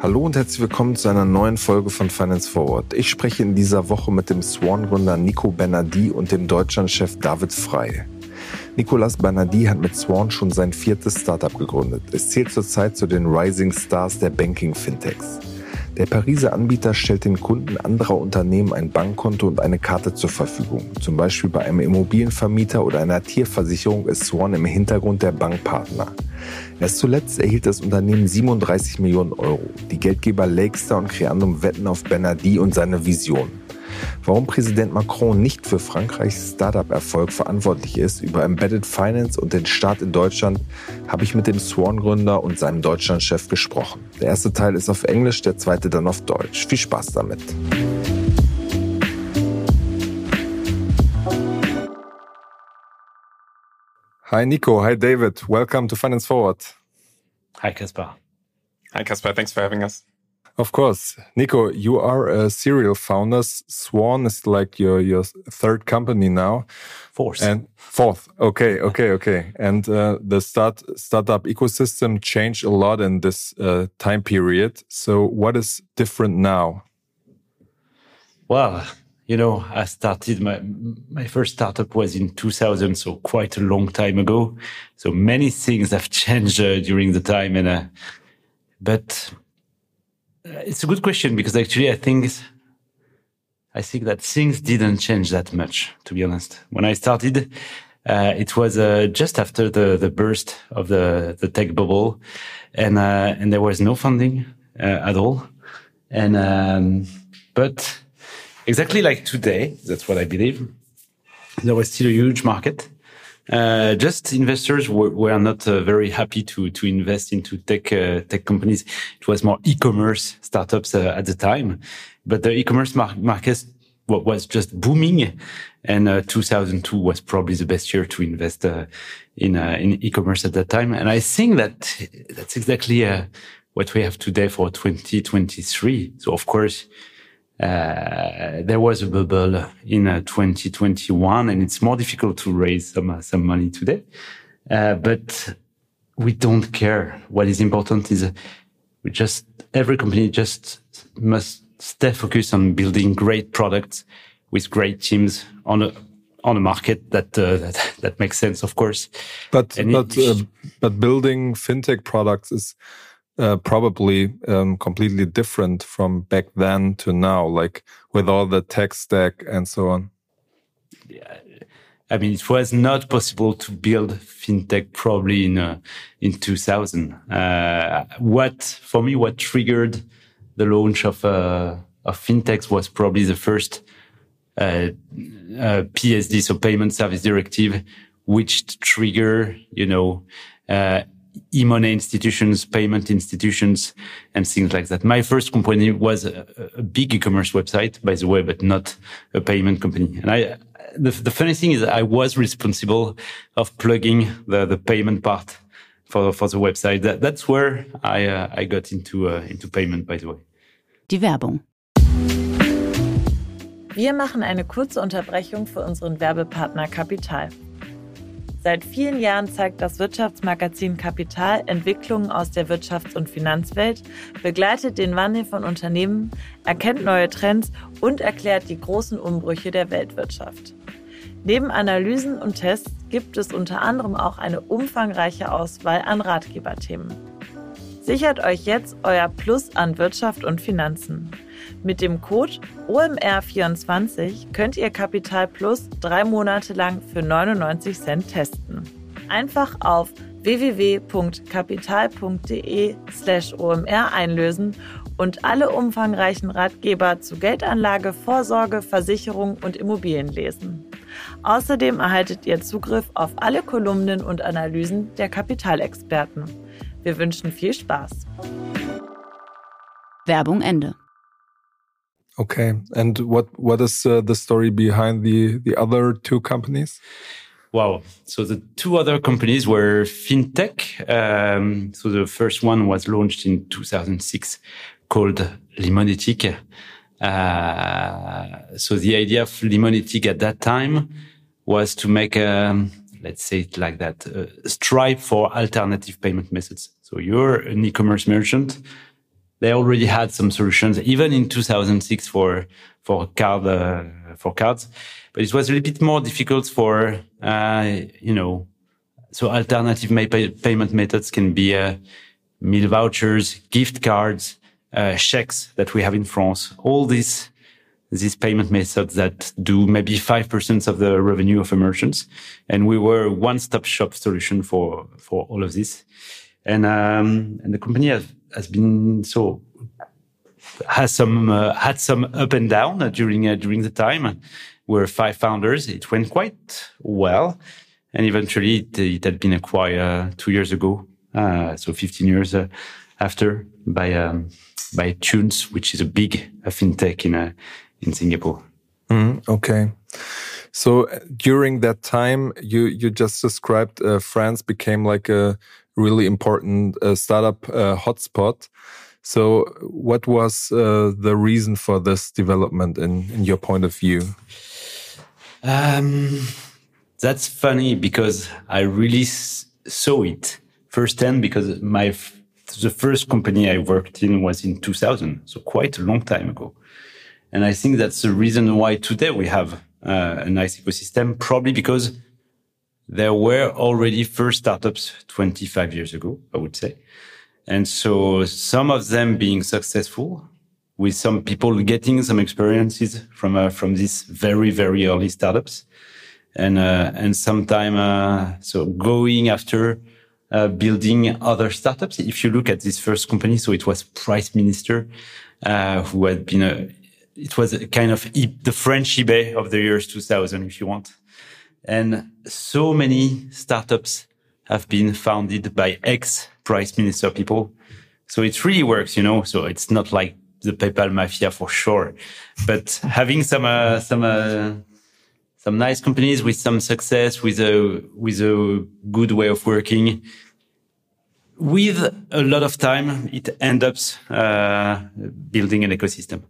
Hallo und herzlich willkommen zu einer neuen Folge von Finance Forward. Ich spreche in dieser Woche mit dem Swan-Gründer Nico Bernardi und dem Deutschlandchef David Frey. Nicolas Bernardi hat mit Swan schon sein viertes Startup gegründet. Es zählt zurzeit zu den Rising Stars der Banking-Fintechs. Der Pariser Anbieter stellt den Kunden anderer Unternehmen ein Bankkonto und eine Karte zur Verfügung. Zum Beispiel bei einem Immobilienvermieter oder einer Tierversicherung ist Swan im Hintergrund der Bankpartner. Erst zuletzt erhielt das Unternehmen 37 Millionen Euro. Die Geldgeber Lakestar und Creandum wetten auf Bernardi und seine Vision. Warum Präsident Macron nicht für Frankreichs Startup-Erfolg verantwortlich ist, über Embedded Finance und den Start in Deutschland, habe ich mit dem Swan-Gründer und seinem Deutschlandchef gesprochen. Der erste Teil ist auf Englisch, der zweite dann auf Deutsch. Viel Spaß damit. Hi Nico, hi David. Welcome to Finance Forward. Hi Caspar. Hi Caspar, thanks for having us. Of course. Nico, you are a serial founder. Swan is like your, your third company now. Fourth. And fourth. Okay, okay, okay. And uh, the start startup ecosystem changed a lot in this uh, time period. So what is different now? Well, you know, I started my my first startup was in 2000, so quite a long time ago. So many things have changed uh, during the time, and uh, but it's a good question because actually I think I think that things didn't change that much, to be honest. When I started, uh, it was uh, just after the the burst of the the tech bubble, and uh, and there was no funding uh, at all, and um, but exactly like today, that's what I believe. There was still a huge market. Uh, just investors were, were not uh, very happy to to invest into tech uh, tech companies. It was more e-commerce startups uh, at the time, but the e-commerce mar market was just booming, and uh, 2002 was probably the best year to invest in in e-commerce at that time. And I think that that's exactly what we have today for 2023. So of course. Uh, there was a bubble in uh, 2021 and it's more difficult to raise some, uh, some money today. Uh, but we don't care. What is important is uh, we just, every company just must stay focused on building great products with great teams on a, on a market that, uh, that, that makes sense, of course. But, and but, it, but building fintech products is, uh, probably um, completely different from back then to now, like with all the tech stack and so on. Yeah. I mean, it was not possible to build fintech probably in uh, in 2000. Uh, what for me, what triggered the launch of uh, of fintechs was probably the first uh, uh, PSD, so Payment Service Directive, which trigger you know uh, e-money institutions, payment institutions, and things like that. My first company was a, a big e-commerce website, by the way, but not a payment company. And I, the, the funny thing is I was responsible of plugging the, the payment part for, for the website. That, that's where I, uh, I got into, uh, into payment, by the way. Die Werbung. Wir machen eine kurze Unterbrechung für unseren Werbepartner Capital. Seit vielen Jahren zeigt das Wirtschaftsmagazin Kapital Entwicklungen aus der Wirtschafts- und Finanzwelt, begleitet den Wandel von Unternehmen, erkennt neue Trends und erklärt die großen Umbrüche der Weltwirtschaft. Neben Analysen und Tests gibt es unter anderem auch eine umfangreiche Auswahl an Ratgeberthemen. Sichert euch jetzt euer Plus an Wirtschaft und Finanzen. Mit dem Code OMR24 könnt ihr Kapital Plus drei Monate lang für 99 Cent testen. Einfach auf www.kapital.de slash OMR einlösen und alle umfangreichen Ratgeber zu Geldanlage, Vorsorge, Versicherung und Immobilien lesen. Außerdem erhaltet ihr Zugriff auf alle Kolumnen und Analysen der Kapitalexperten. Wir wünschen viel Spaß. Werbung Ende. Okay, and what what is uh, the story behind the the other two companies? Wow. So the two other companies were fintech. Um, so the first one was launched in 2006 called Limonetik. Uh, so the idea of Limonetik at that time was to make a, let's say it like that, uh, strive for alternative payment methods. So you're an e-commerce merchant. They already had some solutions, even in 2006 for for card uh, for cards, but it was a little bit more difficult for uh, you know. So alternative pay payment methods can be uh, meal vouchers, gift cards, uh, checks that we have in France. All these these payment methods that do maybe 5% of the revenue of a merchant. And we were one-stop shop solution for, for all of this. And, um, and the company has, has been so, has some, uh, had some up and down during, uh, during the time. We're five founders. It went quite well. And eventually it, it had been acquired uh, two years ago. Uh, so 15 years uh, after by, um, by Thunes, which is a big fintech in, uh, in Singapore. Mm, okay. So uh, during that time, you you just described uh, France became like a really important uh, startup uh, hotspot. So, what was uh, the reason for this development, in in your point of view? Um, that's funny because I really saw it firsthand because my the first company I worked in was in 2000, so quite a long time ago. And I think that's the reason why today we have uh, a nice ecosystem, probably because there were already first startups 25 years ago, I would say. And so some of them being successful with some people getting some experiences from, uh, from these very, very early startups. And, uh, and sometime, uh, so going after, uh, building other startups. If you look at this first company, so it was PriceMinister, uh, who had been a, it was a kind of e the French eBay of the years 2000, if you want. And so many startups have been founded by ex PriceMinister people. So it really works, you know. So it's not like the PayPal mafia for sure, but having some, uh, some, uh, some nice companies with some success, with a, with a good way of working, with a lot of time, it ends up, uh, building an ecosystem.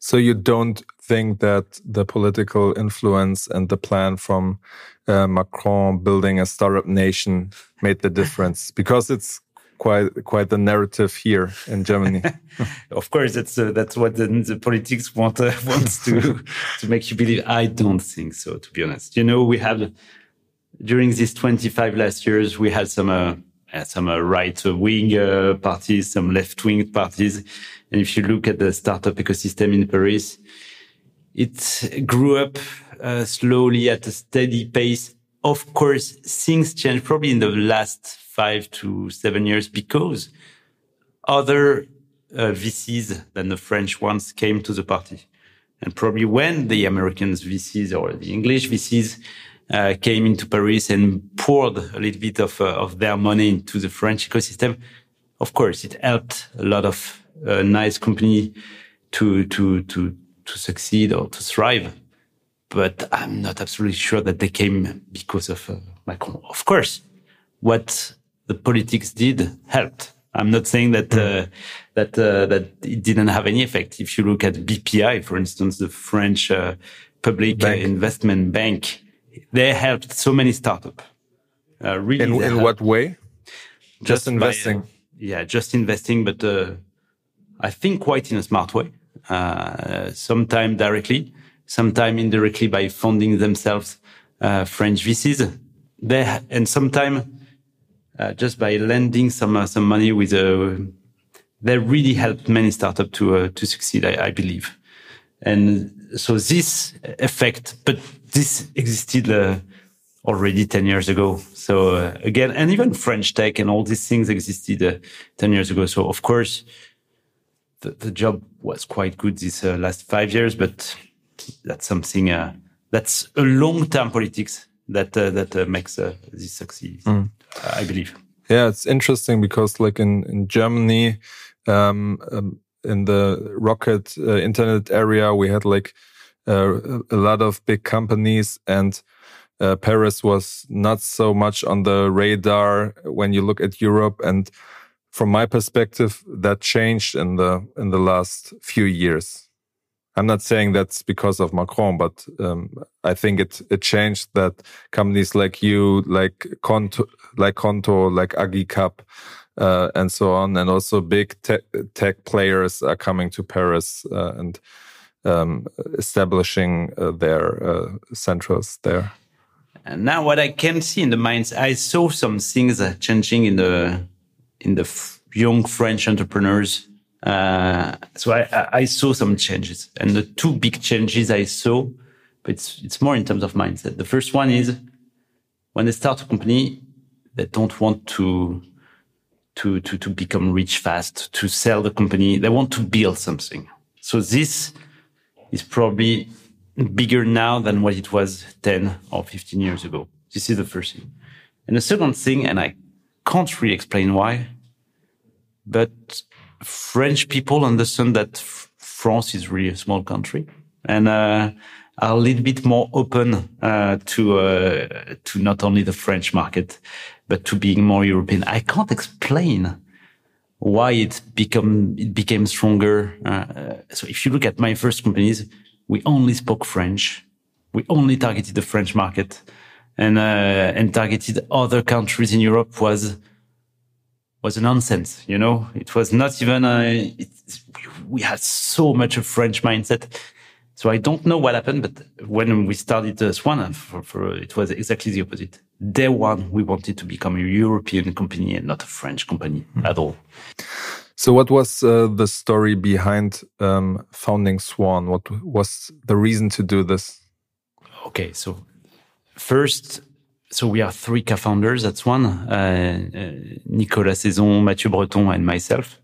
So you don't think that the political influence and the plan from uh, Macron building a startup nation made the difference because it's quite quite the narrative here in Germany. of course, that's uh, that's what the, the politics want uh, wants to to make you believe. I don't think so, to be honest. You know, we have during these 25 last years, we had some uh, some uh, right wing uh, parties, some left wing parties and if you look at the startup ecosystem in Paris, it grew up uh, slowly at a steady pace. Of course, things changed probably in the last five to seven years because other uh, VCs than the French ones came to the party. And probably when the American VCs or the English VCs uh, came into Paris and poured a little bit of, uh, of their money into the French ecosystem, of course, it helped a lot of a nice company to to to to succeed or to thrive. But I'm not absolutely sure that they came because of uh, Macron. Of course, what the politics did helped. I'm not saying that uh, that uh, that it didn't have any effect. If you look at BPI, for instance, the French uh, public bank. investment bank, they helped so many startups. Uh, really, in, in what way? Just, just investing. By, yeah, just investing, but uh, I think quite in a smart way. Uh, sometime directly, sometimes indirectly by funding themselves uh, French VCs. They and sometimes uh, just by lending some uh, some money with a. Uh, they really helped many startups to uh, to succeed, I, I, believe. And so this effect, but this existed already 10 years ago. So uh, again, and even French tech and all these things existed uh, 10 years ago. So of course, the, the job was quite good these uh, last five years, but that's something uh, that's a long-term politics that uh, that uh, makes uh, this succeed. Mm. I believe. Yeah, it's interesting because like in in Germany, um, um, in the rocket uh, internet area, we had like a lot of big companies and. Paris was not so much on the radar when you look at Europe and from my perspective, that changed in the in the last few years. I'm not saying that's because of Macron, but um, I think it it changed that companies like you, like Qonto, like Qonto, like Agicap, uh, and so on, and also big tech, tech players are coming to Paris uh, and um, establishing uh, their uh, centrals there. And now, what I can see in the minds, I saw some things changing in the in the young French entrepreneurs. Uh, so I, I, saw some changes, and the two big changes I saw, but it's it's more in terms of mindset. The first one is when they start a company, they don't want to to to to become rich fast, to sell the company. They want to build something. So this is probably bigger now than what it was 10 or 15 years ago. This is the first thing. And the second thing, and I can't really explain why, but French people understand that France is really a small country and uh, are a little bit more open uh, to uh, to not only the French market, but to being more European. I can't explain why it become it became stronger. Uh, so if you look at my first companies, we only spoke French. We only targeted the French market, and uh, and targeted other countries in Europe was was a nonsense. You know, it was not even. A, it, we had so much a French mindset. So I don't know what happened, but when we started uh, Swan, for, for, it was exactly the opposite. Day one, we wanted to become a European company and not a French company mm. at all. So, what was uh, the story behind um, founding Swan? What was the reason to do this? Okay, so first, so we are three co-founders That's one, uh, uh, Nicolas Saison, Mathieu Breton, and myself.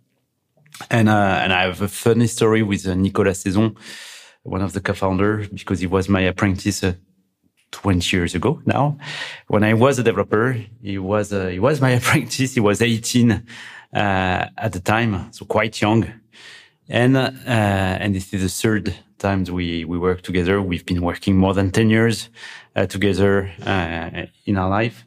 And uh, and I have a funny story with Nicolas Saison, one of the co-founders, because he was my apprentice. Uh, 20 years ago now when i was a developer he was uh, he was my apprentice he was 18 uh, at the time, so quite young. And uh, and this is the third time we we work together. We've been working more than ten years together in our life.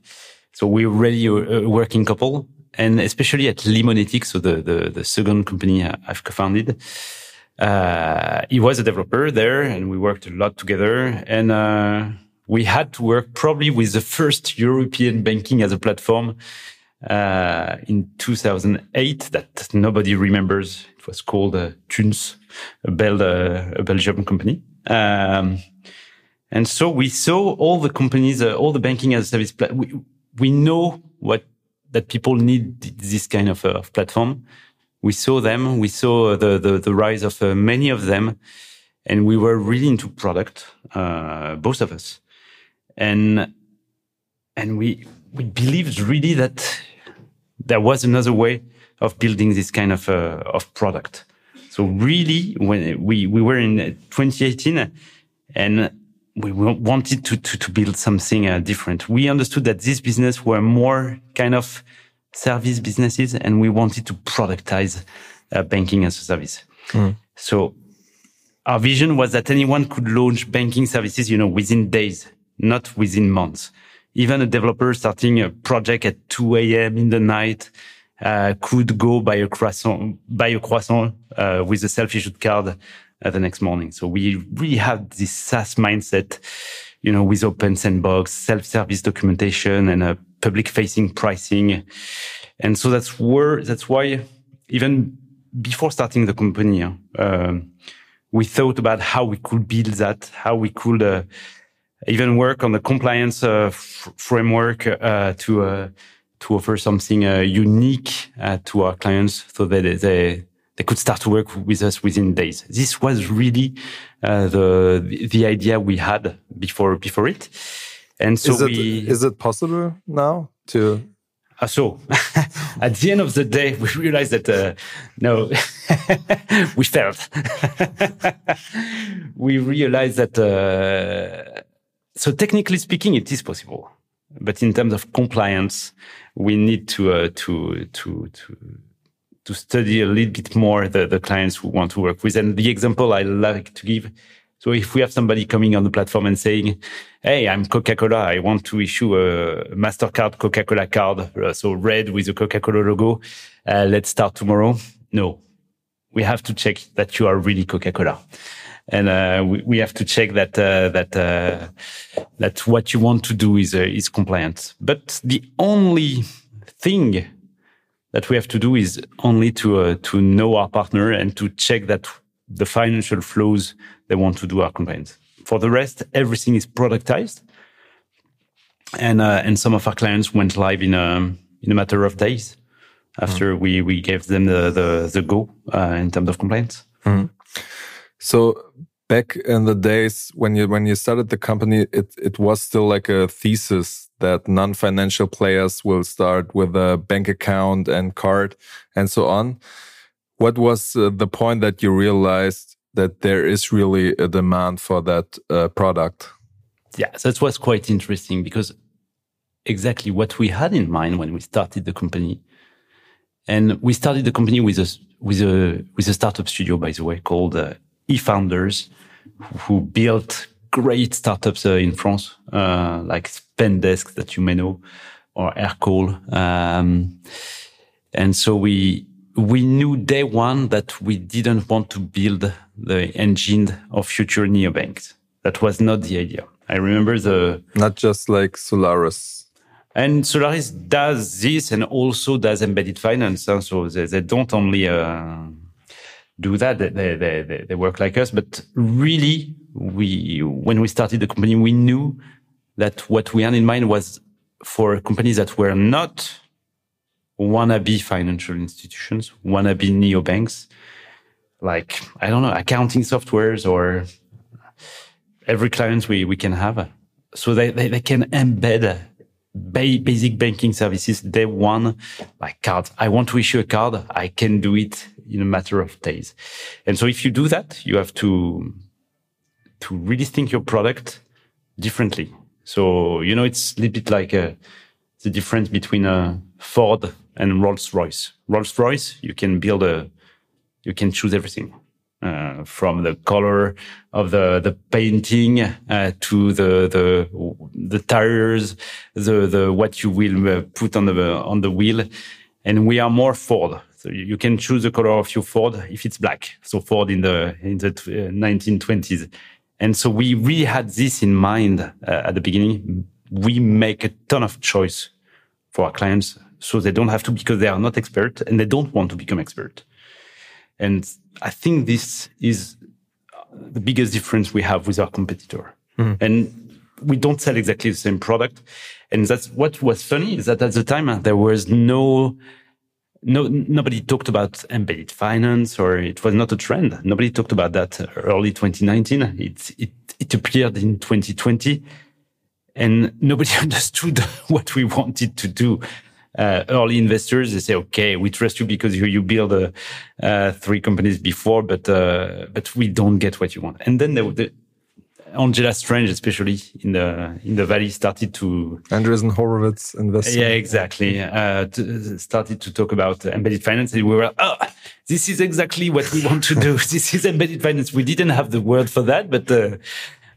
So we're really a, working couple, and especially at Limonetik, so the the, the second company I've co-founded. Uh, he was a developer there and we worked a lot together and uh, we had to work probably with the first European banking as a platform uh, in 2008 that nobody remembers. It was called uh, Tunz, a, Bel uh, a Belgium company. Um, and so we saw all the companies, uh, all the banking as a service. Pla- we, we know what that people need this kind of, uh, platform. We saw them. We saw the the, the rise of uh, many of them, and we were really into product, uh, both of us, and and we we believed really that there was another way of building this kind of uh, of product. So really, when we we were in 2018 and we wanted to to, to build something uh, different, we understood that this business were more kind of service businesses, and we wanted to productize uh, banking as a service. Mm. So our vision was that anyone could launch banking services, you know, within days, not within months even a developer starting a project at 2 a.m. in the night uh, could go buy a croissant, buy a croissant uh, with a self-issued card the next morning. So we really have this SaaS mindset, you know, with open sandbox, self-service documentation, and a public-facing pricing. And so that's where that's why even before starting the company, uh, we thought about how we could build that, how we could uh, even work on the compliance uh, framework uh, to uh, to offer something uh, unique to our clients, so that they they could start to work with us within days. This was really uh, the the idea we had before before it, and so is it, we is it possible now to uh, so at the end of the day, we realized that uh, no, we failed. we realized that uh, so technically speaking, it is possible, but in terms of compliance, we need to uh, to to to to study a little bit more the, the clients we want to work with. And the example I like to give. So if we have somebody coming on the platform and saying, Hey, I'm Coca-Cola. I want to issue a MasterCard Coca-Cola card. Uh, so red with the Coca-Cola logo. Uh, let's start tomorrow. No, we have to check that you are really Coca-Cola. and uh, we, we, have to check that uh, that uh, that what you want to do is uh, is compliant. But the only thing that we have to do is only to uh, to know our partner and to check that the financial flows they want to do are compliant. For the rest, everything is productized, and uh, and some of our clients went live in a in a matter of days after mm. we we gave them the the, the go in terms of compliance. Mm. So back in the days when you when you started the company, it it was still like a thesis that non-financial players will start with a bank account and card and so on. What was uh, the point that you realized that there is really a demand for that uh, product? Yeah, that was quite interesting because exactly what we had in mind when we started the company. And we started the company with a with a with a startup studio, by the way, called uh, eFounders, who built great startups uh, in France, uh, like Spendesk that you may know, or Aircall. Um, and so we we knew day one that we didn't want to build the engine of future neobanks. That was not the idea. I remember the not just like Solaris. And Solaris does this and also does embedded finance. So they, they don't only uh, do that. They, they, they, they work like us. But really, we, when we started the company, we knew that what we had in mind was for companies that were not wannabe financial institutions, wannabe neobanks, like, I don't know, accounting softwares or every client we, we can have. So they, they, they can embed basic banking services day one, like cards. I want to issue a card. I can do it in a matter of days. And so if you do that, you have to, to really think your product differently. So, you know, it's a little bit like a, uh, the difference between a Ford and Rolls Royce. Rolls Royce, you can build a, you can choose everything. Uh, from the color of the the painting uh, to the the the tires, the the what you will uh, put on the on the wheel, and we are more Ford. So you can choose the color of your Ford if it's black. So Ford in the in the 1920s, uh, and so we really had this in mind uh, at the beginning. We make a ton of choice for our clients, so they don't have to because they are not expert and they don't want to become expert. And I think this is the biggest difference we have with our competitor. Mm. And we don't sell exactly the same product. And that's what was funny is that at the time uh, there was no, no, nobody talked about embedded finance or it was not a trend. Nobody talked about that early 2019. It, it, it appeared in 2020 and nobody understood what we wanted to do uh, early investors, they say, okay, we trust you because you, you build uh, uh, three companies before, but uh, but we don't get what you want. And then the, the Angela Strange, especially in the in the valley, started to Andreessen Horowitz investing. Yeah, exactly. Uh, to, started to talk about embedded finance, and we were, oh, this is exactly what we want to do. this is embedded finance. We didn't have the word for that, but uh,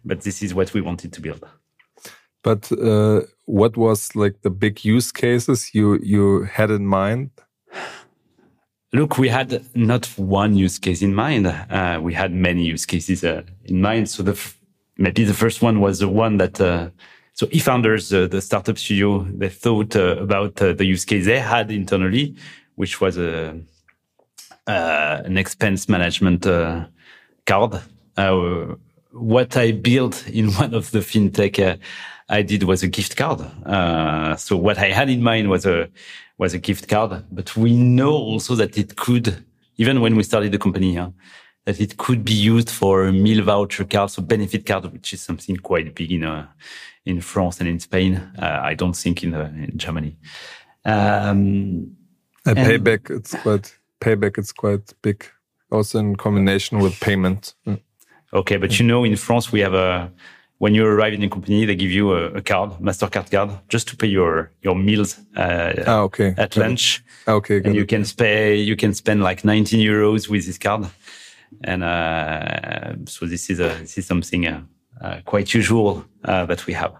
but this is what we wanted to build. But uh, what was like the big use cases you you had in mind? Look, we had not one use case in mind. Uh, we had many use cases uh, in mind. So the maybe the first one was the one that. Uh, so eFounders, uh, the startup studio, they thought uh, about the use case they had internally, which was a an expense management card what I built in one of the fintech uh, I did was a gift card. Uh, so what I had in mind was a was a gift card, but we know also that it could, even when we started the company, uh, that it could be used for a meal voucher card, so benefit card, which is something quite big in uh, in France and in Spain. Uh, I don't think in, uh, in Germany. Um, a payback, it's quite payback. It's quite big, also in combination with payment. Okay, but you know, in France we have a when you arrive in a company, they give you a, a card, Mastercard card, just to pay your your meals uh, ah, okay. at lunch. Ah, okay, and you can pay you can spend like 19 euros with this card, and uh, so this is a this is something uh, uh quite usual uh, that we have.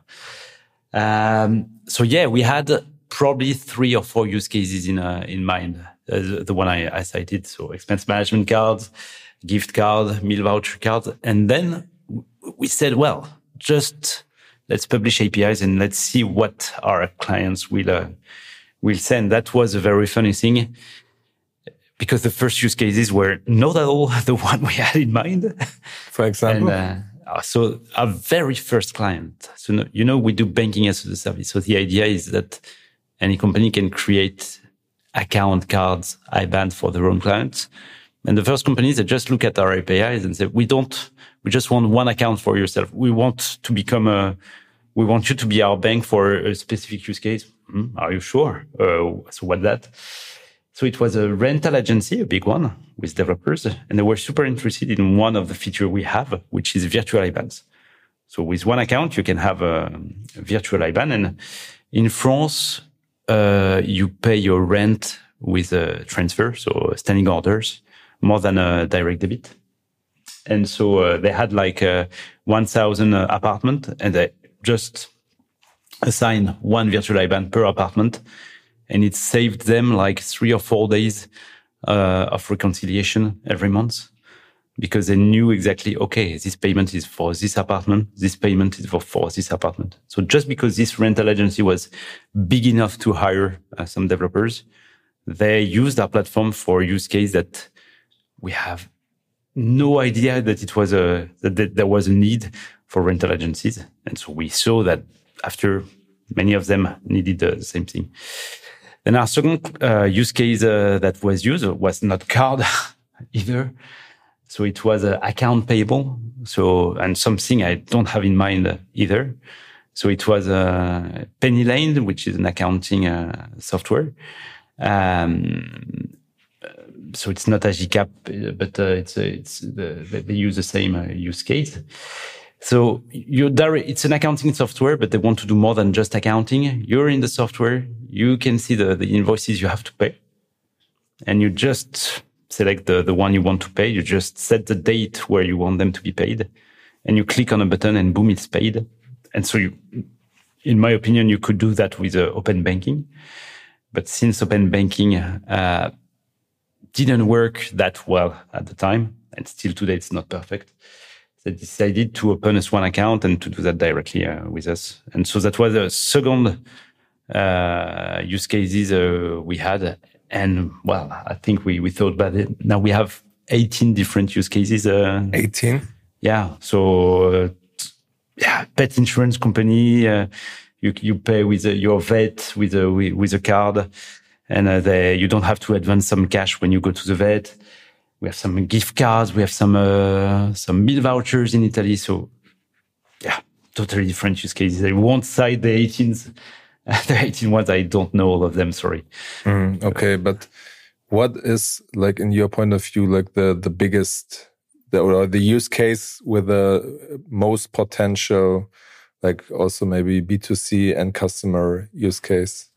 Um, so yeah, we had probably three or four use cases in uh, in mind. Uh, the one I, I cited, so expense management cards, gift card, meal voucher cards, and then we said, well, just let's publish APIs and let's see what our clients will will send. That was a very funny thing because the first use cases were not at all the one we had in mind. For example. And, uh, so our very first client. So you know we do banking as a service. So the idea is that any company can create account cards, IBAN for their own clients. And the first companies that just look at our APIs and say, we don't, we just want one account for yourself. We want to become a, we want you to be our bank for a specific use case. Hmm, are you sure? Uh, so what that? So it was a rental agency, a big one with developers, and they were super interested in one of the features we have, which is virtual IBANs. So with one account, you can have a, virtual IBAN. And in France, uh, you pay your rent with a transfer, so standing orders, more than a direct debit. And so uh, they had like a 1,000 uh, apartment, and they just assign one virtual IBAN per apartment and it saved them like three or four days uh, of reconciliation every month because they knew exactly, okay, this payment is for this apartment, this payment is for, for this apartment. So just because this rental agency was big enough to hire uh, some developers, they used our platform for use case that we have no idea that it was a that, that there was a need for rental agencies, and so we saw that after many of them needed the same thing. Then our second uh, use case uh, that was used was not card either. So it was uh, account payable. So, and something I don't have in mind either. So it was uh, Pennylane, which is an accounting uh, software. Um, so it's not Agicap, but uh, it's it's the, they use the same use case. So you're it's an accounting software, but they want to do more than just accounting. You're in the software. You can see the, the invoices you have to pay and you just select the, the one you want to pay. You just set the date where you want them to be paid and you click on a button and boom, it's paid. And so you, in my opinion, you could do that with uh, open banking. But since open banking, uh, didn't work that well at the time, and still today it's not perfect they decided to open a Swan account and to do that directly uh, with us. And so that was a second uh, use cases uh, we had. And well, I think we, we thought about it. Now we have 18 different use cases. Uh, 18? Yeah. So, uh, yeah, pet insurance company. Uh, you, you pay with your vet with a, with a card and they, you don't have to advance some cash when you go to the vet we have some gift cards, we have some uh, some meal vouchers in Italy. So yeah, totally different use cases. I won't cite the 18s, the 18 ones. I don't know all of them. Sorry. Mm, okay, but what is like in your point of view, like the the biggest the, or the use case with the most potential, like also maybe B two C and customer use case?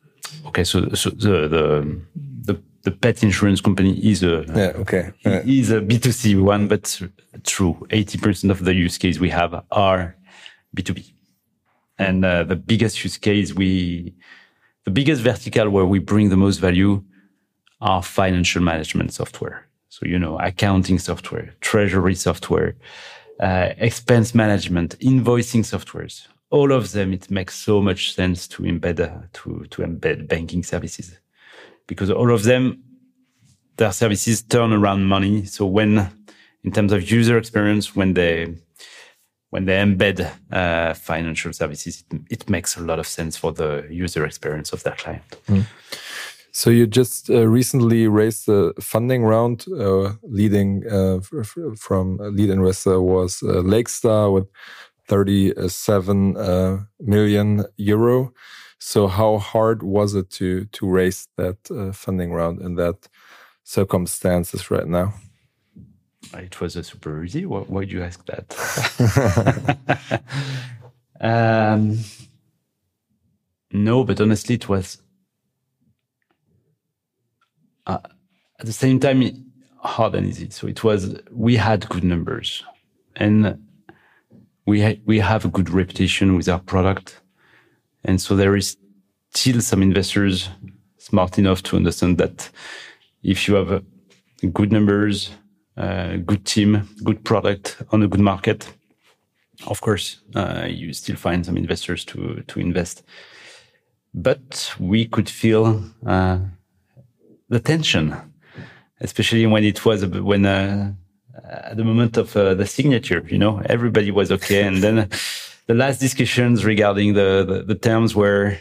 Okay, so so the the the the pet insurance company is a yeah, okay yeah. is a B2C one, but true, 80% of the use case we have are B2B. And uh, the biggest use case we, the biggest vertical where we bring the most value are financial management software. So, you know, accounting software, treasury software, uh, expense management, invoicing softwares. All of them, it makes so much sense to embed, uh, to, to embed banking services because all of them, their services turn around money. So when, in terms of user experience, when they when they embed uh, financial services, it, it, makes a lot of sense for the user experience of their client. Mm. So you just uh, recently raised the funding round. Uh, leading uh, from lead investor was uh, Lakestar with 37 uh, million euro. So how hard was it to to raise that uh, funding round in that circumstances right now? It was a super easy. Why, why do you ask that? um, no, but honestly, it was uh, at the same time hard and easy. So it was we had good numbers, and we ha we have a good reputation with our product and so there is still some investors smart enough to understand that if you have uh, good numbers, uh, good team, good product on a good market, of course, uh, you still find some investors to to invest. But we could feel uh, the tension, especially when it was when uh, at the moment of uh, the signature. You know, everybody was okay, and then the last discussions regarding the, the, the terms were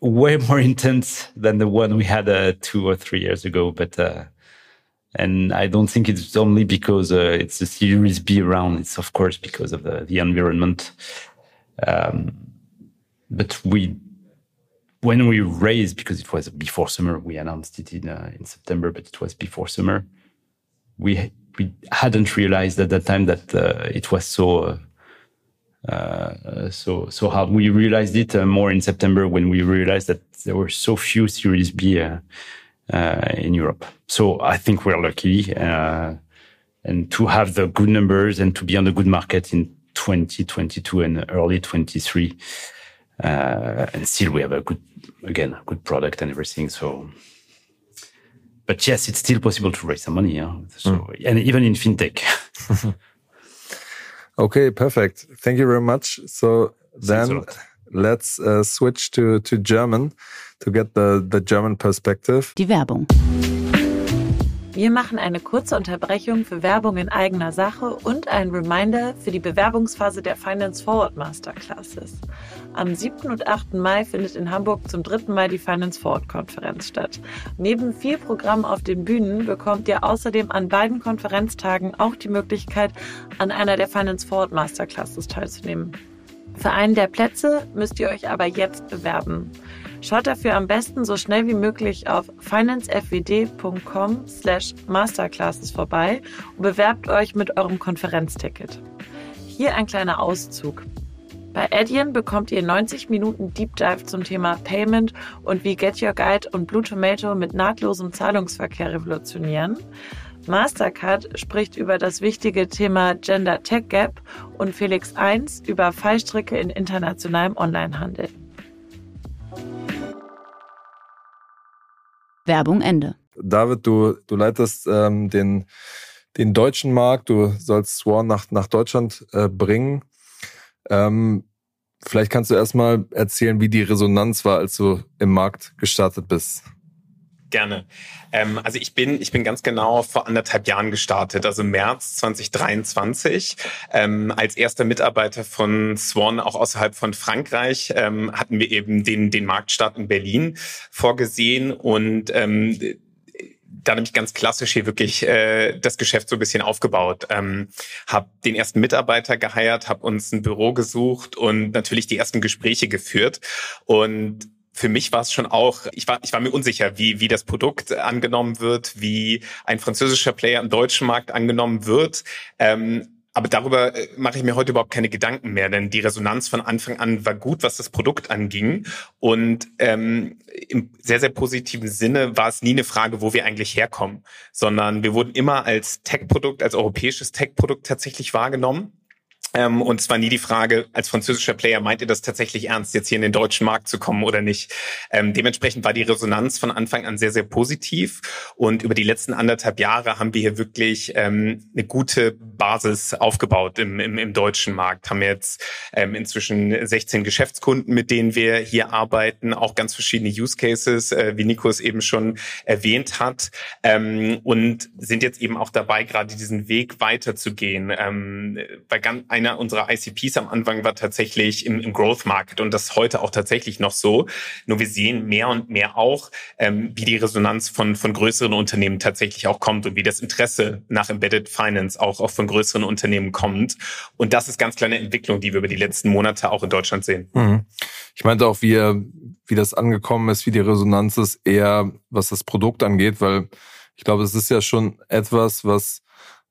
way more intense than the one we had uh, two or three years ago. But uh, and I don't think it's only because uh, it's a Series B round. It's of course because of the, the environment. Um, but we, when we raised, because it was before summer, we announced it in uh, in September, but it was before summer. We we hadn't realized at that time that uh, it was so uh, so so hard. We realized it uh, more in September when we realized that there were so few Series B uh, in Europe. So I think we're lucky, and to have the good numbers and to be on the good market in 2022 and early 23. and still we have a good, again, good product and everything. So, but yes, it's still possible to raise some money. Yeah? So, mm. and even in fintech. Okay, perfect. Thank you very much. So then let's uh, switch to, to German to get the, the German perspective. Die Werbung. Wir machen eine kurze Unterbrechung für Werbung in eigener Sache und ein Reminder für die Bewerbungsphase der Finance Forward Masterclasses. Am 7. und 8. Mai findet in Hamburg zum dritten Mal die Finance Forward Konferenz statt. Neben vier Programmen auf den Bühnen bekommt ihr außerdem an beiden Konferenztagen auch die Möglichkeit, an einer der Finance Forward Masterclasses teilzunehmen. Für einen der Plätze müsst ihr euch aber jetzt bewerben. Schaut dafür am besten so schnell wie möglich auf financefwd.com slash masterclasses vorbei und bewerbt euch mit eurem Konferenzticket. Hier ein kleiner Auszug. Bei Adyen bekommt ihr 90 Minuten Deep Dive zum Thema Payment und wie Get Your Guide und Blue Tomato mit nahtlosem Zahlungsverkehr revolutionieren. Mastercard spricht über das wichtige Thema Gender Tech Gap und Felix 1 über Fallstricke in internationalem Onlinehandel. Werbung Ende. David, du, du leitest ähm, den, den deutschen Markt, du sollst Swan nach, nach Deutschland äh, bringen. Ähm, vielleicht kannst du erstmal erzählen, wie die Resonanz war, als du im Markt gestartet bist. Gerne. Ähm, also ich bin, ich bin ganz genau vor anderthalb Jahren gestartet, also März 2023. Ähm, als erster Mitarbeiter von Swan, auch außerhalb von Frankreich, ähm, hatten wir eben den, den Marktstart in Berlin vorgesehen und ähm, dann habe ich ganz klassisch hier wirklich äh, das Geschäft so ein bisschen aufgebaut. Ähm, habe den ersten Mitarbeiter geheiert, habe uns ein Büro gesucht und natürlich die ersten Gespräche geführt. Und für mich war es schon auch, ich war, ich war mir unsicher, wie, wie das Produkt angenommen wird, wie ein französischer Player im deutschen Markt angenommen wird. Ähm, aber darüber äh, mache ich mir heute überhaupt keine Gedanken mehr, denn die Resonanz von Anfang an war gut, was das Produkt anging. Und ähm, im sehr, sehr positiven Sinne war es nie eine Frage, wo wir eigentlich herkommen, sondern wir wurden immer als Tech-Produkt, als europäisches Tech-Produkt tatsächlich wahrgenommen. Ähm, und es war nie die Frage, als französischer Player, meint ihr das tatsächlich ernst, jetzt hier in den deutschen Markt zu kommen oder nicht? Ähm, dementsprechend war die Resonanz von Anfang an sehr, sehr positiv. Und über die letzten anderthalb Jahre haben wir hier wirklich ähm, eine gute Basis aufgebaut im, im, im deutschen Markt. Haben jetzt ähm, inzwischen 16 Geschäftskunden, mit denen wir hier arbeiten, auch ganz verschiedene Use Cases, äh, wie Nico es eben schon erwähnt hat. Ähm, und sind jetzt eben auch dabei, gerade diesen Weg weiterzugehen. Ähm, bei ganz, einer unserer ICPs am Anfang war tatsächlich im, im Growth Market und das heute auch tatsächlich noch so. Nur wir sehen mehr und mehr auch, ähm, wie die Resonanz von, von größeren Unternehmen tatsächlich auch kommt und wie das Interesse nach Embedded Finance auch, auch von größeren Unternehmen kommt. Und das ist ganz kleine Entwicklung, die wir über die letzten Monate auch in Deutschland sehen. Mhm. Ich meinte auch, wie, wie das angekommen ist, wie die Resonanz ist, eher was das Produkt angeht, weil ich glaube, es ist ja schon etwas, was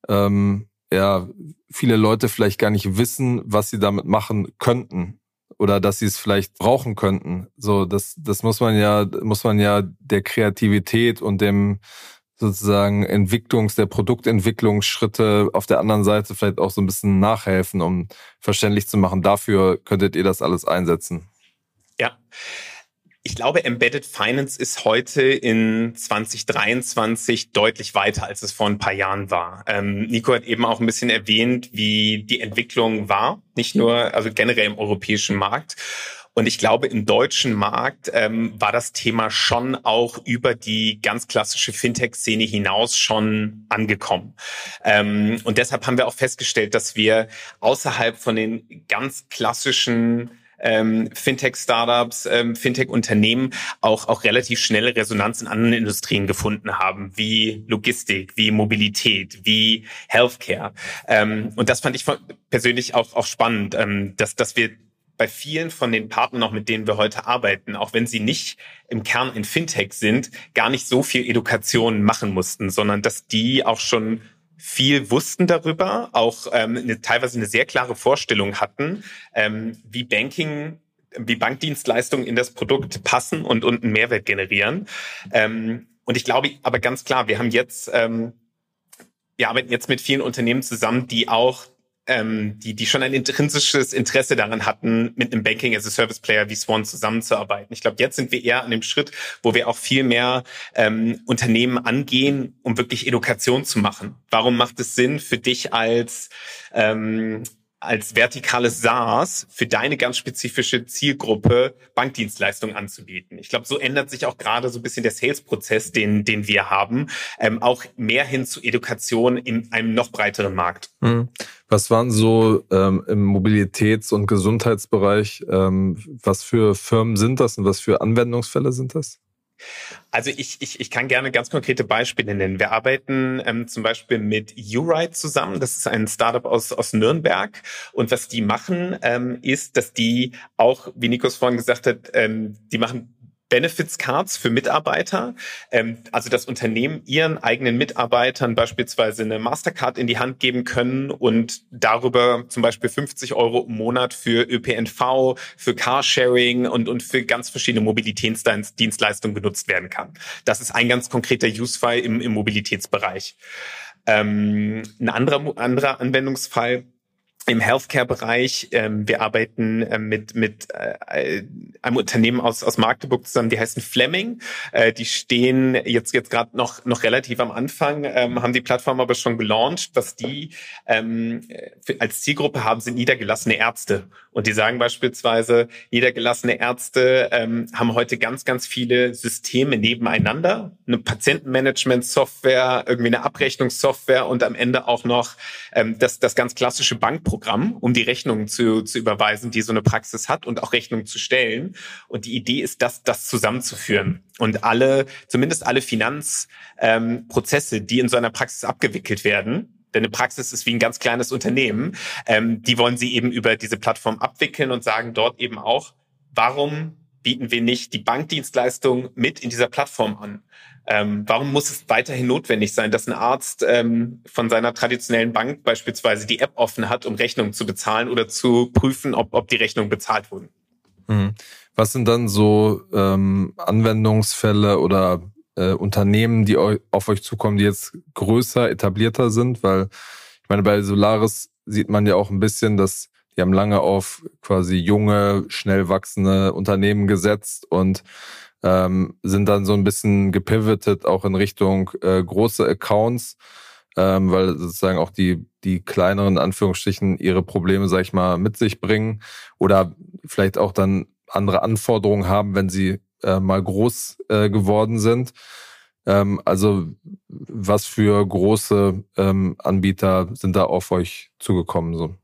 ähm, ja viele Leute vielleicht gar nicht wissen, was sie damit machen könnten oder dass sie es vielleicht brauchen könnten. So, das, das muss man ja, muss man ja der Kreativität und dem sozusagen Entwicklungs-, der Produktentwicklungsschritte auf der anderen Seite vielleicht auch so ein bisschen nachhelfen, um verständlich zu machen. Dafür könntet ihr das alles einsetzen. Ja. Ich glaube, Embedded Finance ist heute in 2023 deutlich weiter, als es vor ein paar Jahren war. Ähm, Nico hat eben auch ein bisschen erwähnt, wie die Entwicklung war, nicht nur, also generell im europäischen Markt. Und ich glaube, im deutschen Markt ähm, war das Thema schon auch über die ganz klassische Fintech-Szene hinaus schon angekommen. Ähm, und deshalb haben wir auch festgestellt, dass wir außerhalb von den ganz klassischen ähm, Fintech-Startups, ähm, Fintech-Unternehmen auch, auch relativ schnelle Resonanz in anderen Industrien gefunden haben, wie Logistik, wie Mobilität, wie Healthcare. Ähm, und das fand ich persönlich auch, auch spannend, ähm, dass, dass wir bei vielen von den Partnern, noch mit denen wir heute arbeiten, auch wenn sie nicht im Kern in Fintech sind, gar nicht so viel Education machen mussten, sondern dass die auch schon viel wussten darüber, auch ähm, eine, teilweise eine sehr klare Vorstellung hatten, ähm, wie Banking wie Bankdienstleistungen in das Produkt passen und, und einen Mehrwert generieren. Ähm, und ich glaube aber ganz klar, wir haben jetzt, ähm, wir arbeiten jetzt mit vielen Unternehmen zusammen, die auch ähm, die, die schon ein intrinsisches Interesse daran hatten, mit einem Banking as a Service Player wie Swan zusammenzuarbeiten. Ich glaube, jetzt sind wir eher an dem Schritt, wo wir auch viel mehr ähm, Unternehmen angehen, um wirklich Education zu machen. Warum macht es Sinn für dich als ähm, als vertikales SaaS für deine ganz spezifische Zielgruppe Bankdienstleistungen anzubieten. Ich glaube, so ändert sich auch gerade so ein bisschen der Sales-Prozess, den, den wir haben, ähm, auch mehr hin zu Education in einem noch breiteren Markt. Hm. Was waren so ähm, im Mobilitäts- und Gesundheitsbereich, ähm, was für Firmen sind das und was für Anwendungsfälle sind das? Also ich, ich, ich kann gerne ganz konkrete Beispiele nennen. Wir arbeiten ähm, zum Beispiel mit Uride zusammen. Das ist ein Startup aus, aus Nürnberg. Und was die machen, ähm, ist, dass die auch, wie Nikos vorhin gesagt hat, ähm, die machen Benefits Cards für Mitarbeiter. Ähm, also das Unternehmen ihren eigenen Mitarbeitern beispielsweise eine Mastercard in die Hand geben können und darüber zum Beispiel 50 Euro im Monat für ÖPNV, für Carsharing und, und für ganz verschiedene Mobilitätsdienstleistungen genutzt werden kann. Das ist ein ganz konkreter Use-Fall im, im Mobilitätsbereich. Ähm, ein anderer, anderer Anwendungsfall im Healthcare-Bereich. Ähm, wir arbeiten äh, mit mit äh, einem Unternehmen aus aus Magdeburg zusammen, die heißen Fleming. Äh, die stehen jetzt jetzt gerade noch noch relativ am Anfang, ähm, haben die Plattform aber schon gelauncht. Was die ähm, für, als Zielgruppe haben, sind niedergelassene Ärzte. Und die sagen beispielsweise, niedergelassene Ärzte ähm, haben heute ganz ganz viele Systeme nebeneinander, eine Patientenmanagement-Software, irgendwie eine Abrechnungssoftware und am Ende auch noch ähm, das das ganz klassische Bankprogramm Programm, um die Rechnungen zu, zu überweisen, die so eine Praxis hat und auch Rechnungen zu stellen. Und die Idee ist, das, das zusammenzuführen und alle, zumindest alle Finanzprozesse, ähm, die in so einer Praxis abgewickelt werden, denn eine Praxis ist wie ein ganz kleines Unternehmen, ähm, die wollen sie eben über diese Plattform abwickeln und sagen dort eben auch, warum bieten wir nicht die Bankdienstleistung mit in dieser Plattform an? Ähm, warum muss es weiterhin notwendig sein, dass ein Arzt ähm, von seiner traditionellen Bank beispielsweise die App offen hat, um Rechnungen zu bezahlen oder zu prüfen, ob, ob die Rechnungen bezahlt wurden? Mhm. Was sind dann so ähm, Anwendungsfälle oder äh, Unternehmen, die auf euch zukommen, die jetzt größer, etablierter sind? Weil ich meine, bei Solaris sieht man ja auch ein bisschen, dass die haben lange auf quasi junge, schnell wachsende Unternehmen gesetzt und ähm, sind dann so ein bisschen gepivotet auch in Richtung äh, große Accounts, ähm, weil sozusagen auch die, die kleineren Anführungsstrichen ihre Probleme, sag ich mal, mit sich bringen oder vielleicht auch dann andere Anforderungen haben, wenn sie äh, mal groß äh, geworden sind. Ähm, also was für große ähm, Anbieter sind da auf euch zugekommen? So?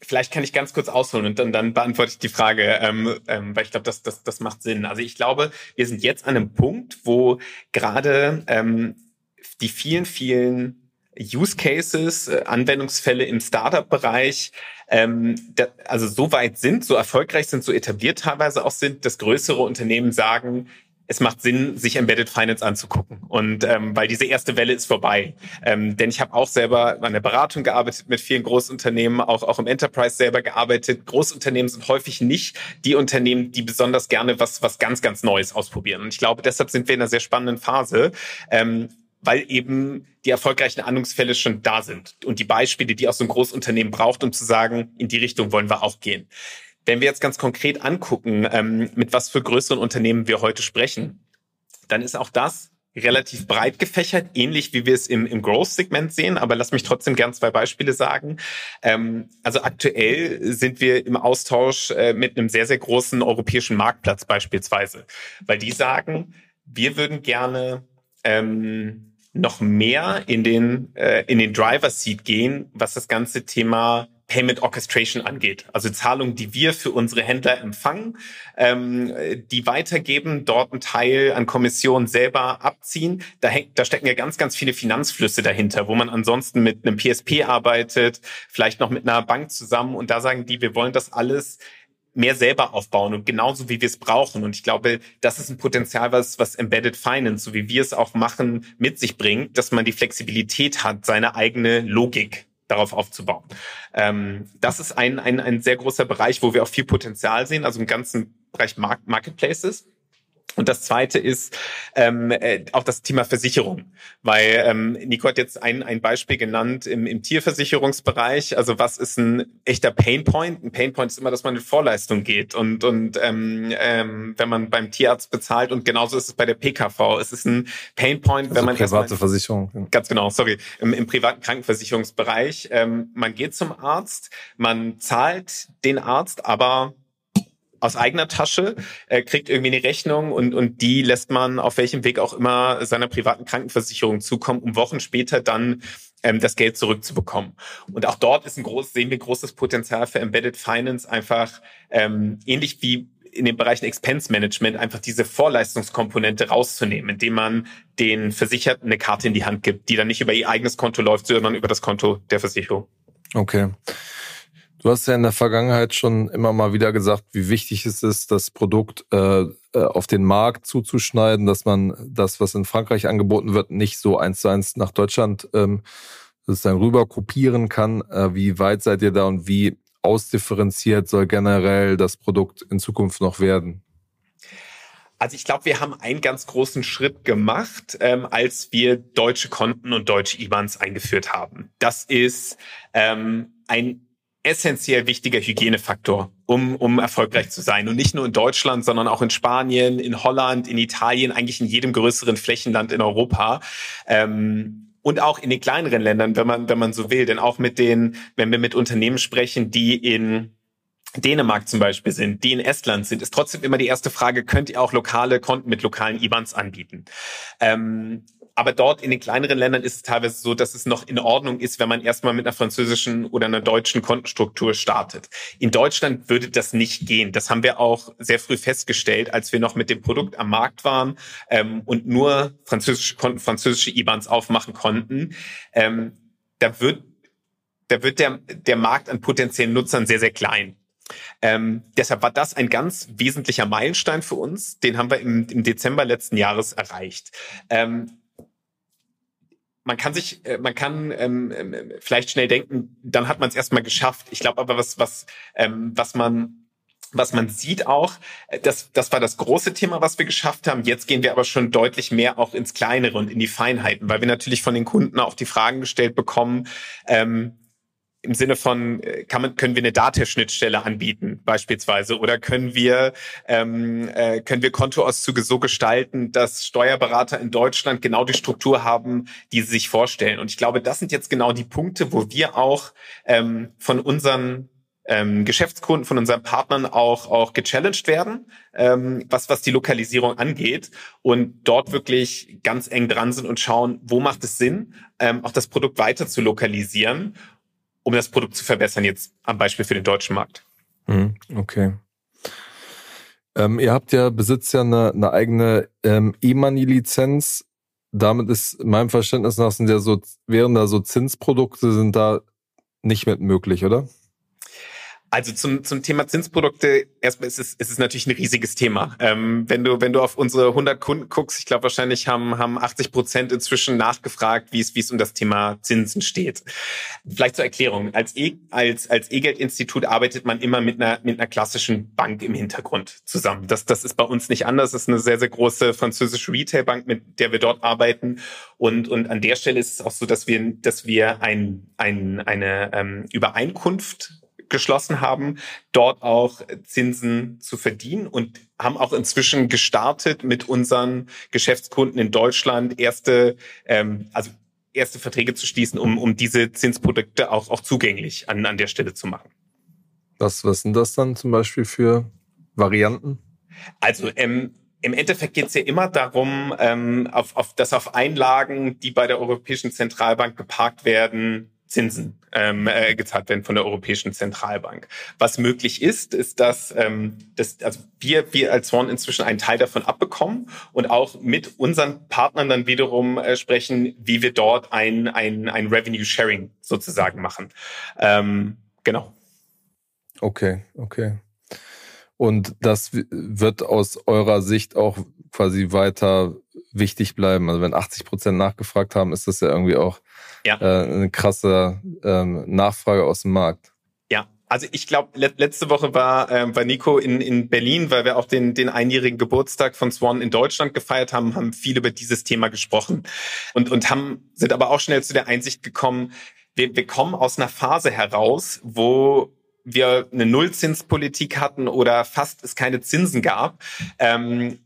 Vielleicht kann ich ganz kurz ausholen und dann, dann beantworte ich die Frage, ähm, ähm, weil ich glaube, das, das, das macht Sinn. Also ich glaube, wir sind jetzt an einem Punkt, wo gerade ähm, die vielen, vielen Use Cases, äh, Anwendungsfälle im Startup-Bereich, ähm, da, also so weit sind, so erfolgreich sind, so etabliert teilweise auch sind, dass größere Unternehmen sagen, es macht Sinn, sich Embedded Finance anzugucken. Und ähm, weil diese erste Welle ist vorbei. Ähm, denn ich habe auch selber an der Beratung gearbeitet mit vielen Großunternehmen, auch, auch im Enterprise selber gearbeitet. Großunternehmen sind häufig nicht die Unternehmen, die besonders gerne was, was ganz, ganz Neues ausprobieren. Und ich glaube, deshalb sind wir in einer sehr spannenden Phase. Ähm, weil eben die erfolgreichen Handlungsfälle schon da sind und die Beispiele, die auch so ein Großunternehmen braucht, um zu sagen, in die Richtung wollen wir auch gehen. Wenn wir jetzt ganz konkret angucken, ähm, mit was für größeren Unternehmen wir heute sprechen, dann ist auch das relativ breit gefächert, ähnlich wie wir es im, im Growth-Segment sehen. Aber lass mich trotzdem gern zwei Beispiele sagen. Ähm, also aktuell sind wir im Austausch äh, mit einem sehr, sehr großen europäischen Marktplatz beispielsweise, weil die sagen, wir würden gerne ähm, noch mehr in den, äh, in den Driver-Seat gehen, was das ganze Thema Payment Orchestration angeht. Also Zahlungen, die wir für unsere Händler empfangen, ähm, die weitergeben, dort einen Teil an Kommission selber abziehen. Da, hängt, da stecken ja ganz, ganz viele Finanzflüsse dahinter, wo man ansonsten mit einem PSP arbeitet, vielleicht noch mit einer Bank zusammen. Und da sagen die, wir wollen das alles mehr selber aufbauen und genauso wie wir es brauchen. Und ich glaube, das ist ein Potenzial, was, was Embedded Finance, so wie wir es auch machen, mit sich bringt, dass man die Flexibilität hat, seine eigene Logik darauf aufzubauen. Ähm, das ist ein, ein, ein sehr großer Bereich, wo wir auch viel Potenzial sehen, also im ganzen Bereich Mark Marketplaces. Und das Zweite ist ähm, äh, auch das Thema Versicherung, weil ähm, Nico hat jetzt ein, ein Beispiel genannt im, im Tierversicherungsbereich. Also was ist ein echter Painpoint? Ein Painpoint ist immer, dass man in Vorleistung geht und und ähm, ähm, wenn man beim Tierarzt bezahlt und genauso ist es bei der PKV. Es ist ein Painpoint, also wenn man private erstmal, Versicherung. Ganz genau, sorry, im, im privaten Krankenversicherungsbereich. Ähm, man geht zum Arzt, man zahlt den Arzt, aber aus eigener Tasche, äh, kriegt irgendwie eine Rechnung und, und die lässt man auf welchem Weg auch immer seiner privaten Krankenversicherung zukommen, um Wochen später dann ähm, das Geld zurückzubekommen. Und auch dort ist ein groß, sehen wir großes Potenzial für Embedded Finance, einfach ähm, ähnlich wie in den Bereichen Expense Management einfach diese Vorleistungskomponente rauszunehmen, indem man den Versicherten eine Karte in die Hand gibt, die dann nicht über ihr eigenes Konto läuft, sondern über das Konto der Versicherung. Okay. Du hast ja in der Vergangenheit schon immer mal wieder gesagt, wie wichtig es ist, das Produkt äh, äh, auf den Markt zuzuschneiden, dass man das, was in Frankreich angeboten wird, nicht so eins zu eins nach Deutschland ähm, sozusagen rüber kopieren kann. Äh, wie weit seid ihr da und wie ausdifferenziert soll generell das Produkt in Zukunft noch werden? Also ich glaube, wir haben einen ganz großen Schritt gemacht, ähm, als wir deutsche Konten und deutsche IBANs eingeführt haben. Das ist ähm, ein essentiell wichtiger Hygienefaktor, um, um erfolgreich zu sein. Und nicht nur in Deutschland, sondern auch in Spanien, in Holland, in Italien, eigentlich in jedem größeren Flächenland in Europa. Ähm, und auch in den kleineren Ländern, wenn man, wenn man so will. Denn auch mit den, wenn wir mit Unternehmen sprechen, die in Dänemark zum Beispiel sind, die in Estland sind, ist trotzdem immer die erste Frage, könnt ihr auch lokale Konten mit lokalen IBANs anbieten? Ähm, aber dort in den kleineren Ländern ist es teilweise so, dass es noch in Ordnung ist, wenn man erstmal mit einer französischen oder einer deutschen Kontenstruktur startet. In Deutschland würde das nicht gehen. Das haben wir auch sehr früh festgestellt, als wir noch mit dem Produkt am Markt waren ähm, und nur französische Konten, französische IBANs aufmachen konnten. Ähm, da wird, da wird der, der Markt an potenziellen Nutzern sehr, sehr klein. Ähm, deshalb war das ein ganz wesentlicher Meilenstein für uns. Den haben wir im, im Dezember letzten Jahres erreicht. Ähm, man kann sich, äh, man kann ähm, ähm, vielleicht schnell denken, dann hat man es erstmal geschafft. Ich glaube aber, was, was, ähm, was man was man sieht auch, äh, das, das war das große Thema, was wir geschafft haben. Jetzt gehen wir aber schon deutlich mehr auch ins Kleinere und in die Feinheiten, weil wir natürlich von den Kunden auch die Fragen gestellt bekommen, ähm, im Sinne von, äh, kann man, können wir eine Datenschnittstelle anbieten beispielsweise oder können wir, ähm, äh, können wir Kontoauszüge so gestalten, dass Steuerberater in Deutschland genau die Struktur haben, die sie sich vorstellen. Und ich glaube, das sind jetzt genau die Punkte, wo wir auch ähm, von unseren ähm, Geschäftskunden, von unseren Partnern auch, auch gechallenged werden, ähm, was, was die Lokalisierung angeht und dort wirklich ganz eng dran sind und schauen, wo macht es Sinn, ähm, auch das Produkt weiter zu lokalisieren um das Produkt zu verbessern, jetzt am Beispiel für den deutschen Markt. Mhm, okay. Ähm, ihr habt ja, besitzt ja eine, eine eigene ähm, E-Money-Lizenz. Damit ist meinem Verständnis nach sind ja so, wären da so Zinsprodukte sind da nicht mit möglich, oder? Also zum, zum Thema Zinsprodukte, erstmal ist es, ist es natürlich ein riesiges Thema. Ähm, wenn du, wenn du auf unsere 100 Kunden guckst, ich glaube wahrscheinlich haben, haben 80 Prozent inzwischen nachgefragt, wie es, wie es um das Thema Zinsen steht. Vielleicht zur Erklärung. Als E, als, als E-Geld-Institut arbeitet man immer mit einer, mit einer klassischen Bank im Hintergrund zusammen. Das, das ist bei uns nicht anders. Das ist eine sehr, sehr große französische Retailbank, mit der wir dort arbeiten. Und, und an der Stelle ist es auch so, dass wir, dass wir ein, ein, eine ähm, Übereinkunft geschlossen haben, dort auch Zinsen zu verdienen und haben auch inzwischen gestartet mit unseren Geschäftskunden in Deutschland erste, ähm, also erste Verträge zu schließen, um, um diese Zinsprodukte auch, auch zugänglich an, an der Stelle zu machen. Was, was sind das dann zum Beispiel für Varianten? Also ähm, im Endeffekt geht es ja immer darum, ähm, auf, auf, dass auf Einlagen, die bei der Europäischen Zentralbank geparkt werden, Zinsen ähm, äh, gezahlt werden von der Europäischen Zentralbank. Was möglich ist, ist, dass, ähm, dass also wir, wir als Horn inzwischen einen Teil davon abbekommen und auch mit unseren Partnern dann wiederum äh, sprechen, wie wir dort ein, ein, ein Revenue Sharing sozusagen machen. Ähm, genau. Okay, okay. Und das wird aus eurer Sicht auch quasi weiter wichtig bleiben. Also wenn 80 Prozent nachgefragt haben, ist das ja irgendwie auch ja. äh, eine krasse ähm, Nachfrage aus dem Markt. Ja, also ich glaube, le letzte Woche war, äh, war Nico in, in Berlin, weil wir auch den, den einjährigen Geburtstag von Swan in Deutschland gefeiert haben, haben viel über dieses Thema gesprochen und, und haben, sind aber auch schnell zu der Einsicht gekommen, wir, wir kommen aus einer Phase heraus, wo wir eine Nullzinspolitik hatten oder fast es keine Zinsen gab. Ähm,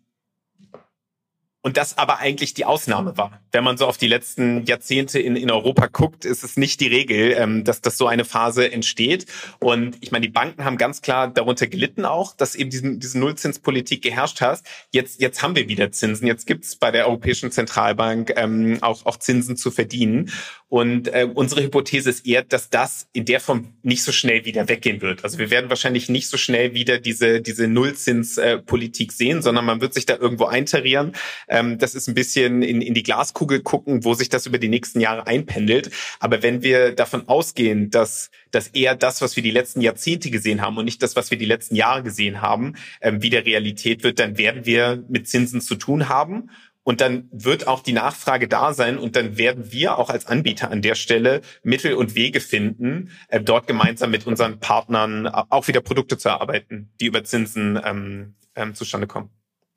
und das aber eigentlich die Ausnahme war. Wenn man so auf die letzten Jahrzehnte in, in Europa guckt, ist es nicht die Regel, ähm, dass, dass so eine Phase entsteht. Und ich meine, die Banken haben ganz klar darunter gelitten auch, dass eben diesen, diese Nullzinspolitik geherrscht hat. Jetzt, jetzt haben wir wieder Zinsen. Jetzt gibt es bei der Europäischen Zentralbank ähm, auch, auch Zinsen zu verdienen. Und äh, unsere Hypothese ist eher, dass das in der Form nicht so schnell wieder weggehen wird. Also wir werden wahrscheinlich nicht so schnell wieder diese, diese Nullzinspolitik äh, sehen, sondern man wird sich da irgendwo eintarieren. Ähm, das ist ein bisschen in, in die Glaskugel gucken, wo sich das über die nächsten Jahre einpendelt. Aber wenn wir davon ausgehen, dass, dass eher das, was wir die letzten Jahrzehnte gesehen haben und nicht das, was wir die letzten Jahre gesehen haben, ähm, wieder Realität wird, dann werden wir mit Zinsen zu tun haben. Und dann wird auch die Nachfrage da sein und dann werden wir auch als Anbieter an der Stelle Mittel und Wege finden, äh, dort gemeinsam mit unseren Partnern auch wieder Produkte zu erarbeiten, die über Zinsen ähm, ähm, zustande kommen.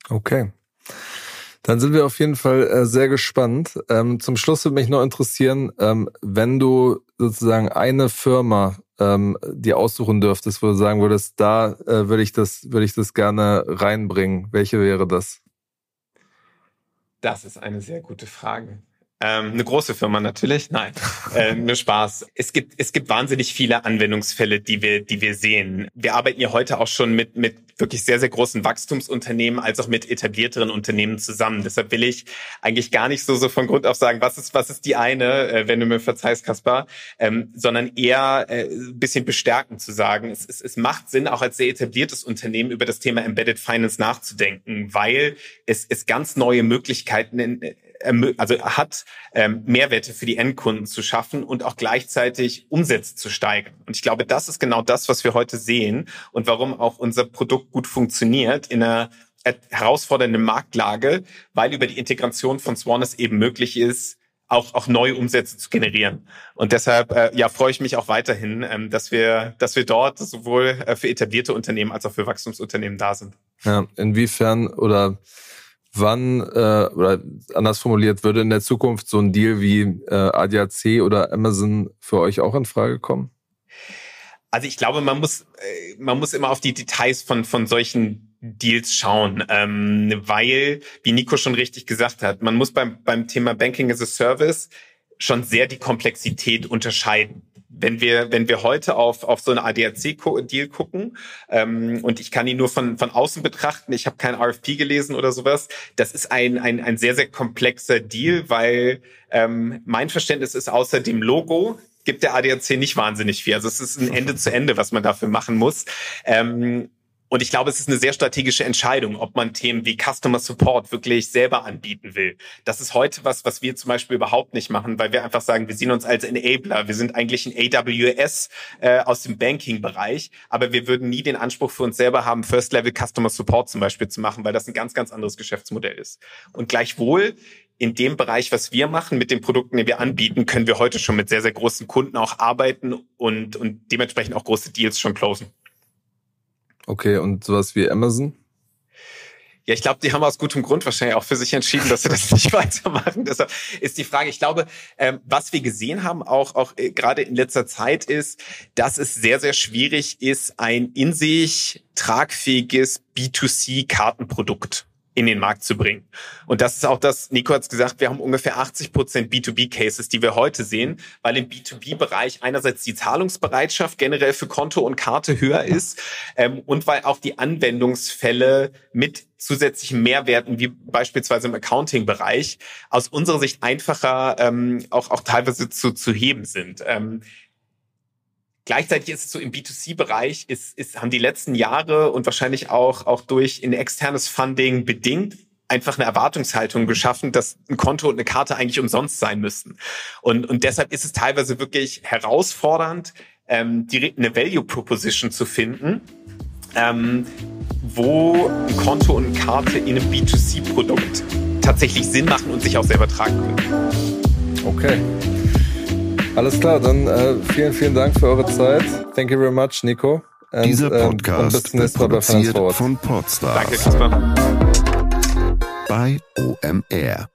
Okay. Dann sind wir auf jeden Fall äh, sehr gespannt. Ähm, zum Schluss würde mich noch interessieren, ähm, wenn du sozusagen eine Firma ähm, dir aussuchen dürftest, wo du sagen würdest, da äh, würde ich das, würde ich das gerne reinbringen. Welche wäre das? Das ist eine sehr gute Frage. Ähm, eine große Firma natürlich, nein, äh, nur Spaß. Es gibt es gibt wahnsinnig viele Anwendungsfälle, die wir die wir sehen. Wir arbeiten ja heute auch schon mit mit wirklich sehr sehr großen Wachstumsunternehmen als auch mit etablierteren Unternehmen zusammen. Deshalb will ich eigentlich gar nicht so so von Grund auf sagen, was ist was ist die eine, äh, wenn du mir verzeihst, Kaspar, ähm, sondern eher äh, ein bisschen bestärkend zu sagen, es, es, es macht Sinn auch als sehr etabliertes Unternehmen über das Thema Embedded Finance nachzudenken, weil es es ganz neue Möglichkeiten in, also hat ähm, Mehrwerte für die Endkunden zu schaffen und auch gleichzeitig Umsätze zu steigern. Und ich glaube, das ist genau das, was wir heute sehen und warum auch unser Produkt gut funktioniert in einer herausfordernden Marktlage, weil über die Integration von Swan es eben möglich ist, auch, auch neue Umsätze zu generieren. Und deshalb äh, ja, freue ich mich auch weiterhin, ähm, dass wir, dass wir dort sowohl äh, für etablierte Unternehmen als auch für Wachstumsunternehmen da sind. Ja, inwiefern oder wann, äh, oder anders formuliert, würde in der Zukunft so ein Deal wie äh, ADAC oder Amazon für euch auch in Frage kommen? Also ich glaube, man muss, äh, man muss immer auf die Details von, von solchen Deals schauen, ähm, weil, wie Nico schon richtig gesagt hat, man muss beim, beim Thema Banking as a Service schon sehr die Komplexität unterscheiden wenn wir, wenn wir heute auf, auf so eine ADAC-Deal gucken, ähm, und ich kann ihn nur von, von außen betrachten, ich habe kein RFP gelesen oder sowas, das ist ein, ein, ein sehr, sehr komplexer Deal, weil ähm, mein Verständnis ist außer dem Logo, gibt der ADAC nicht wahnsinnig viel. Also es ist ein Ende zu Ende, was man dafür machen muss. Ähm, und ich glaube, es ist eine sehr strategische Entscheidung, ob man Themen wie Customer Support wirklich selber anbieten will. Das ist heute was, was wir zum Beispiel überhaupt nicht machen, weil wir einfach sagen, wir sehen uns als Enabler. Wir sind eigentlich ein AWS äh, aus dem Banking-Bereich, aber wir würden nie den Anspruch für uns selber haben, First-Level Customer Support zum Beispiel zu machen, weil das ein ganz, ganz anderes Geschäftsmodell ist. Und gleichwohl in dem Bereich, was wir machen, mit den Produkten, die wir anbieten, können wir heute schon mit sehr, sehr großen Kunden auch arbeiten und, und dementsprechend auch große Deals schon closen. Okay, und sowas wie Amazon? Ja, ich glaube, die haben aus gutem Grund wahrscheinlich auch für sich entschieden, dass sie das nicht weitermachen. Deshalb ist die Frage, ich glaube, ähm, was wir gesehen haben, auch, auch äh, gerade in letzter Zeit, ist, dass es sehr, sehr schwierig ist, ein in sich tragfähiges B2C-Kartenprodukt in den Markt zu bringen. Und das ist auch das, Nico hat es gesagt, wir haben ungefähr 80 Prozent B2B-Cases, die wir heute sehen, weil im B2B-Bereich einerseits die Zahlungsbereitschaft generell für Konto und Karte höher ist ähm, und weil auch die Anwendungsfälle mit zusätzlichen Mehrwerten, wie beispielsweise im Accounting-Bereich, aus unserer Sicht einfacher ähm, auch, auch teilweise zu, zu heben sind. Ähm, Gleichzeitig ist es so im B2C-Bereich, ist, ist, haben die letzten Jahre und wahrscheinlich auch, auch durch ein externes Funding bedingt einfach eine Erwartungshaltung geschaffen, dass ein Konto und eine Karte eigentlich umsonst sein müssten. Und, und deshalb ist es teilweise wirklich herausfordernd, ähm, die, eine Value Proposition zu finden, ähm, wo ein Konto und eine Karte in einem B2C-Produkt tatsächlich Sinn machen und sich auch selber tragen können. Okay. Alles klar, dann äh, vielen, vielen Dank für eure Zeit. Thank you very much, Nico. And, Dieser Podcast ähm, wird produziert von Podstar. Danke, Kasper. Bei OMR.